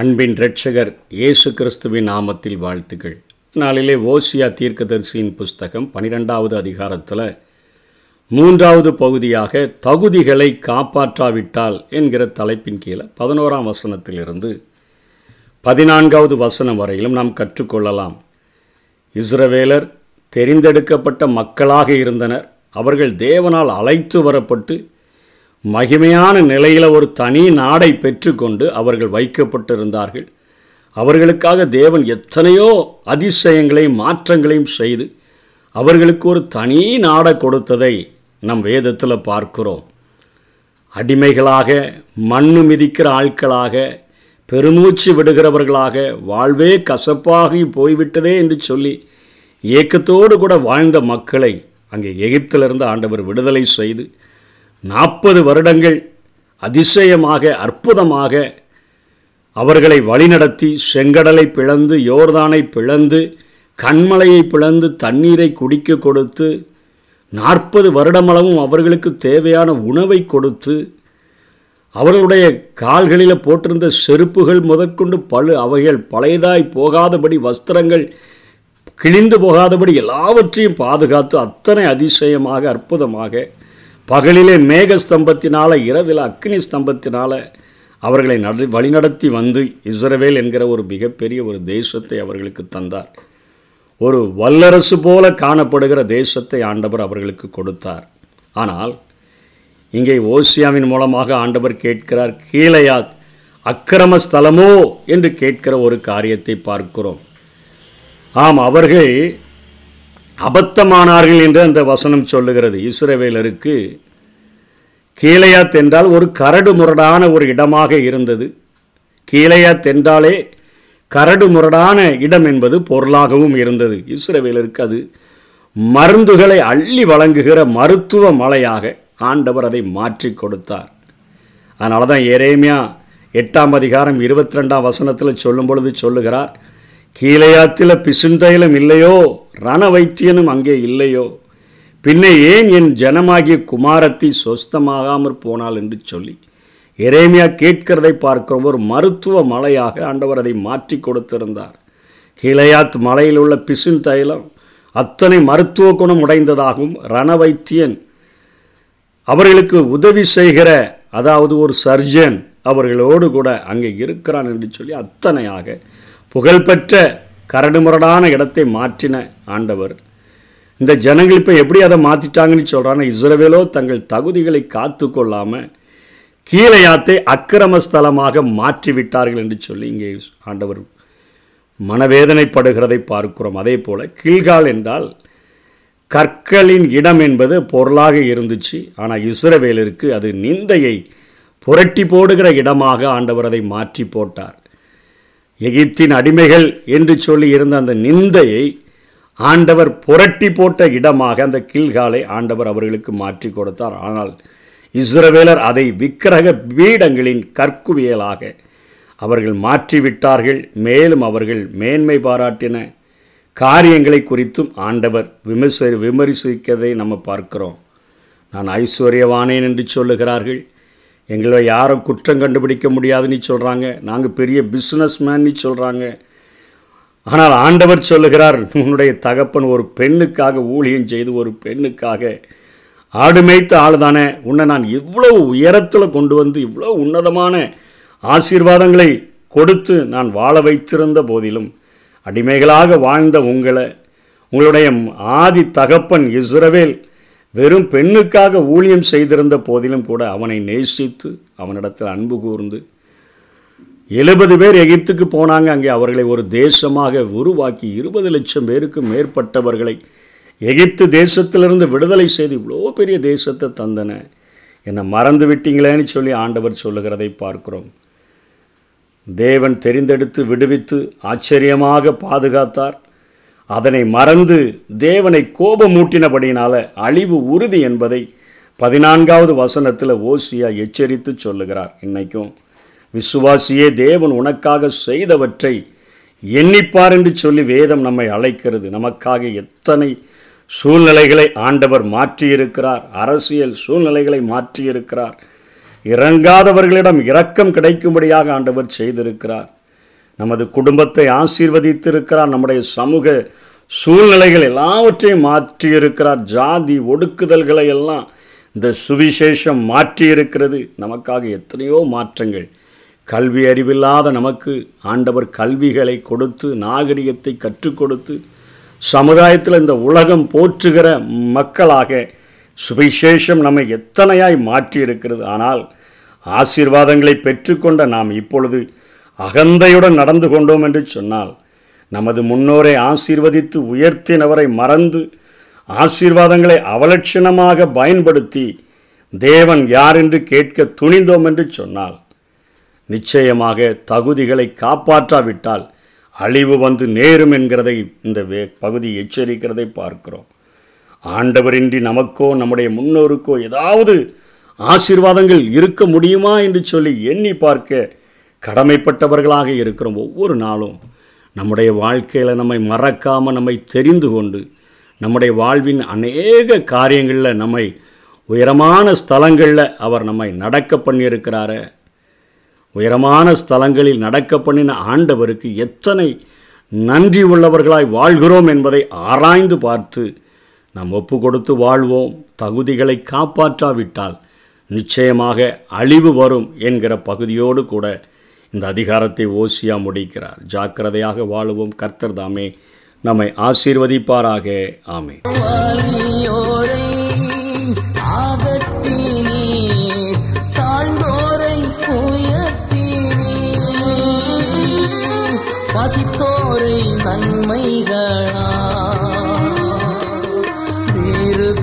அன்பின் இரட்சகர் இயேசு கிறிஸ்துவின் நாமத்தில் வாழ்த்துக்கள். நாளிலே ஓசியா தீர்க்கதரிசியின் புஸ்தகம் பனிரெண்டாவது அதிகாரத்தில் மூன்றாவது பகுதியாக தகுதிகளை காப்பாற்றாவிட்டால் என்கிற தலைப்பின் கீழே பதினோராம் வசனத்திலிருந்து பதினான்காவது வசனம் வரையிலும் நாம் கற்றுக்கொள்ளலாம். இஸ்ரவேலர் தெரிந்தெடுக்கப்பட்ட மக்களாக இருந்தனர். அவர்கள் தேவனால் அழைத்து வரப்பட்டு மகிமையான நிலையில் ஒரு தனி நாடை பெற்றுக்கொண்டு அவர்கள் வைக்கப்பட்டிருந்தார்கள். அவர்களுக்காக தேவன் எத்தனையோ அதிசயங்களையும் மாற்றங்களையும் செய்து அவர்களுக்கு ஒரு தனி நாடை கொடுத்ததை நம் வேதத்தில் பார்க்கிறோம். அடிமைகளாக மண்ணு மிதிக்கிற ஆட்களாக பெருமூச்சு விடுகிறவர்களாக வாழ்வே கசப்பாகி போய்விட்டதே என்று சொல்லி ஏக்கத்தோடு கூட வாழ்ந்த மக்களை அங்கே எகிப்திலிருந்து ஆண்டவர் விடுதலை செய்து நாற்பது வருடங்கள் அதிசயமாக அற்புதமாக அவர்களை வழிநடத்தி செங்கடலை பிளந்து யோர்தானை பிளந்து கண்மலையை பிளந்து தண்ணீரை குடிக்க கொடுத்து நாற்பது வருடமளவும் அவர்களுக்கு தேவையான உணவை கொடுத்து அவர்களுடைய கால்களில் போட்டிருந்த செருப்புகள் முதற்கொண்டு பழு அவைகள் பழையதாய் போகாதபடி வஸ்திரங்கள் கிழிந்து போகாதபடி எல்லாவற்றையும் பாதுகாத்து அத்தனை அதிசயமாக அற்புதமாக பகலிலே மேக ஸ்தம்பத்தினால் இரவில் அக்னி ஸ்தம்பத்தினால அவர்களை நட வழிநடத்தி வந்து இஸ்ரவேல் என்கிற ஒரு மிகப்பெரிய ஒரு தேசத்தை அவர்களுக்கு தந்தார். ஒரு வல்லரசு போல காணப்படுகிற தேசத்தை ஆண்டவர் அவர்களுக்கு கொடுத்தார். ஆனால் இங்கே ஓசியாவின் மூலமாக ஆண்டவர் கேட்கிறார் கீழையாத் அக்கிரம ஸ்தலமோ என்று கேட்கிற ஒரு காரியத்தை பார்க்கிறோம். ஆம் அவர்கள் அபத்தமானார்கள் என்று அந்த வசனம் சொல்லுகிறது. இஸ்ரவேலருக்கு கீழையாத் என்றால் ஒரு கரடு முரடான ஒரு இடமாக இருந்தது. கீழையாத் என்றாலே கரடு முரடான இடம் என்பது பொருளாகவும் இருந்தது. இஸ்ரவேலருக்கு அது மருந்துகளை அள்ளி வழங்குகிற மருத்துவ மலையாக ஆண்டவர் அதை மாற்றி கொடுத்தார். அதனால தான் எரேமியா எட்டாம் அதிகாரம் இருபத்தி ரெண்டாம் வசனத்தில் சொல்லும் பொழுது சொல்லுகிறார் கீழையாத்தில் பிசுந்தைலம் இல்லையோ? ரண வைத்தியனும் அங்கே இல்லையோ? பின்னே ஏன் என் ஜனமாகிய குமாரத்தி சொஸ்தமாகாமற் போனாள் என்று சொல்லி? எரேமியா கேட்கிறதை பார்க்கிறோம். ஒரு மருத்துவ மலையாக ஆண்டவர் அதை மாற்றி கொடுத்திருந்தார். கீழையாத் மலையில் உள்ள பிசின் தைலம் அத்தனை மருத்துவ குணம் உடைந்ததாகவும் ரண வைத்தியன் அவர்களுக்கு உதவி செய்கிற அதாவது ஒரு சர்ஜன் அவர்களோடு கூட அங்கே இருக்கிறான் என்று சொல்லி அத்தனையாக புகழ்பெற்ற கரடுமுரடான இடத்தை மாற்றின ஆண்டவர். இந்த ஜனங்கள் இப்போ எப்படி அதை மாற்றிட்டாங்கன்னு சொல்கிறாங்க இஸ்ரவேலோ தங்கள் தகுதிகளை காத்து கொள்ளாமல் கீழையாத்தை அக்கிரமஸ்தலமாக மாற்றி விட்டார்கள் என்று சொல்லி இங்கே ஆண்டவர் மனவேதனைப்படுகிறதை பார்க்கிறோம். அதே போல் கீழ்கால் என்றால் கற்களின் இடம் என்பது பொருளாக இருந்துச்சு. ஆனால் இஸ்ரவேலருக்கு அது நிந்தையை புரட்டி போடுகிற இடமாக ஆண்டவர் அதை மாற்றி போட்டார். எகிப்தின் அடிமைகள் என்று சொல்லி இருந்த அந்த நிந்தையை ஆண்டவர் புரட்டி போட்ட இடமாக அந்த கீழ்காலை ஆண்டவர் அவர்களுக்கு மாற்றி கொடுத்தார். ஆனால் இஸ்ரவேலர் அதை விக்கிரக பீடங்களின் கற்குவியலாக அவர்கள் மாற்றிவிட்டார்கள். மேலும் அவர்கள் மேன்மை பாராட்டின காரியங்களை குறித்தும் ஆண்டவர் விமர்சி விமர்சிக்கதை நம்ம பார்க்கிறோம். நான் ஐஸ்வர்யவானேன் என்று சொல்லுகிறார்கள். எங்களை யாரும் குற்றம் கண்டுபிடிக்க முடியாதுன்னு சொல்கிறாங்க நாங்கள் பெரிய பிஸ்னஸ் மேன்னு சொல்கிறாங்க ஆனால் ஆண்டவர் சொல்லுகிறார் உன்னுடைய தகப்பன் ஒரு பெண்ணுக்காக ஊழியம் செய்து ஒரு பெண்ணுக்காக ஆடு மேய்த்த ஆள் தானே. உன்னை நான் இவ்வளோ உயரத்தில் கொண்டு வந்து இவ்வளோ உன்னதமான ஆசீர்வாதங்களை கொடுத்து நான் வாழ வைத்திருந்த போதிலும் அடிமைகளாக வாழ்ந்த உங்களை உங்களுடைய ஆதி தகப்பன் இஸ்ரவேல் வெறும் பெண்ணுக்காக ஊழியம் செய்திருந்த போதிலும் கூட அவனை நேசித்து அவனிடத்தில் அன்பு கூர்ந்து எழுபது பேர் எகிப்துக்கு போனாங்க. அங்கே அவர்களை ஒரு தேசமாக உருவாக்கி இருபது லட்சம் பேருக்கு மேற்பட்டவர்களை எகிப்து தேசத்திலிருந்து விடுதலை செய்து இவ்வளோ பெரிய தேசத்தை தந்தன. என்னை மறந்து விட்டீங்களேன்னு சொல்லி ஆண்டவர் சொல்லுகிறதை பார்க்கிறோம். தேவன் தெரிந்தெடுத்து விடுவித்து ஆச்சரியமாக பாதுகாத்தார். அதனை மறந்து தேவனை கோபமூட்டினபடியினால அழிவு உறுதி என்பதை பதினான்காவது வசனத்தில் ஓசியா எச்சரித்து சொல்லுகிறார். இன்னைக்கும் விசுவாசியே தேவன் உனக்காக செய்தவற்றை எண்ணிப்பார் என்று சொல்லி வேதம் நம்மை அழைக்கிறது. நமக்காக எத்தனை சூழ்நிலைகளை ஆண்டவர் மாற்றியிருக்கிறார். அரசியல் சூழ்நிலைகளை மாற்றியிருக்கிறார். இறங்காதவர்களிடம் இரக்கம் கிடைக்கும்படியாக ஆண்டவர் செய்திருக்கிறார். நமது குடும்பத்தை ஆசீர்வதித்திருக்கிறார். நம்முடைய சமூக சூழ்நிலைகள் எல்லாவற்றையும் மாற்றியிருக்கிறார். ஜாதி ஒடுக்குதல்களை எல்லாம் இந்த சுவிசேஷம் மாற்றியிருக்கிறது. நமக்காக எத்தனையோ மாற்றங்கள். கல்வி அறிவில்லாத நமக்கு ஆண்டவர் கல்விகளை கொடுத்து நாகரிகத்தை கற்றுக் கொடுத்து சமுதாயத்தில் இந்த உலகம் போற்றுகிற மக்களாக சுவிசேஷம் நம்மை எத்தனையாய் மாற்றி இருக்கிறது ஆனால் ஆசீர்வாதங்களை பெற்றுக்கொண்ட நாம் இப்பொழுது அகந்தையுடன் நடந்து கொண்டோம் என்று சொன்னால் நமது முன்னோரை ஆசீர்வதித்து உயர்த்தினவரை மறந்து ஆசீர்வாதங்களை அவலட்சணமாக பயன்படுத்தி தேவன் யார் என்று கேட்க துணிந்தோம் என்று சொன்னால் நிச்சயமாக தகுதிகளை காப்பாற்றாவிட்டால் அழிவு வந்து நேரும் என்கிறதை இந்த வே பகுதி எச்சரிக்கிறதை பார்க்கிறோம். ஆண்டவரின்றி நமக்கோ நம்முடைய முன்னோருக்கோ ஏதாவது ஆசீர்வாதங்கள் இருக்க முடியுமா என்று சொல்லி எண்ணி பார்க்க கடமைப்பட்டவர்களாக இருக்கிறோம் ஒவ்வொரு நாளும் நம்முடைய வாழ்க்கையில் நம்மை மறக்காமல் நம்மை தெரிந்து கொண்டு நம்முடைய வாழ்வின் அநேக காரியங்களில் நம்மை உயரமான ஸ்தலங்களில் அவர் நம்மை நடக்க பண்ணியிருக்கிறாரே. உயரமான ஸ்தலங்களில் நடக்க பண்ணின ஆண்டவருக்கு எத்தனை நன்றி உள்ளவர்களாய் வாழ்கிறோம் என்பதை ஆராய்ந்து பார்த்து நாம் ஒப்பு கொடுத்து வாழ்வோம். தகுதிகளை காப்பாற்றாவிட்டால் நிச்சயமாக அழிவு வரும் என்கிற பகுதியோடு கூட இந்த அதிகாரத்தை ஓசியா முடிக்கிறார். ஜாக்கிரதையாக வாழுவோம். கர்த்தர் தாமே நம்மை ஆசீர்வதிப்பாராக. ஆமே பசித்தோரை நன்மைகளா திருப்தியாக்கே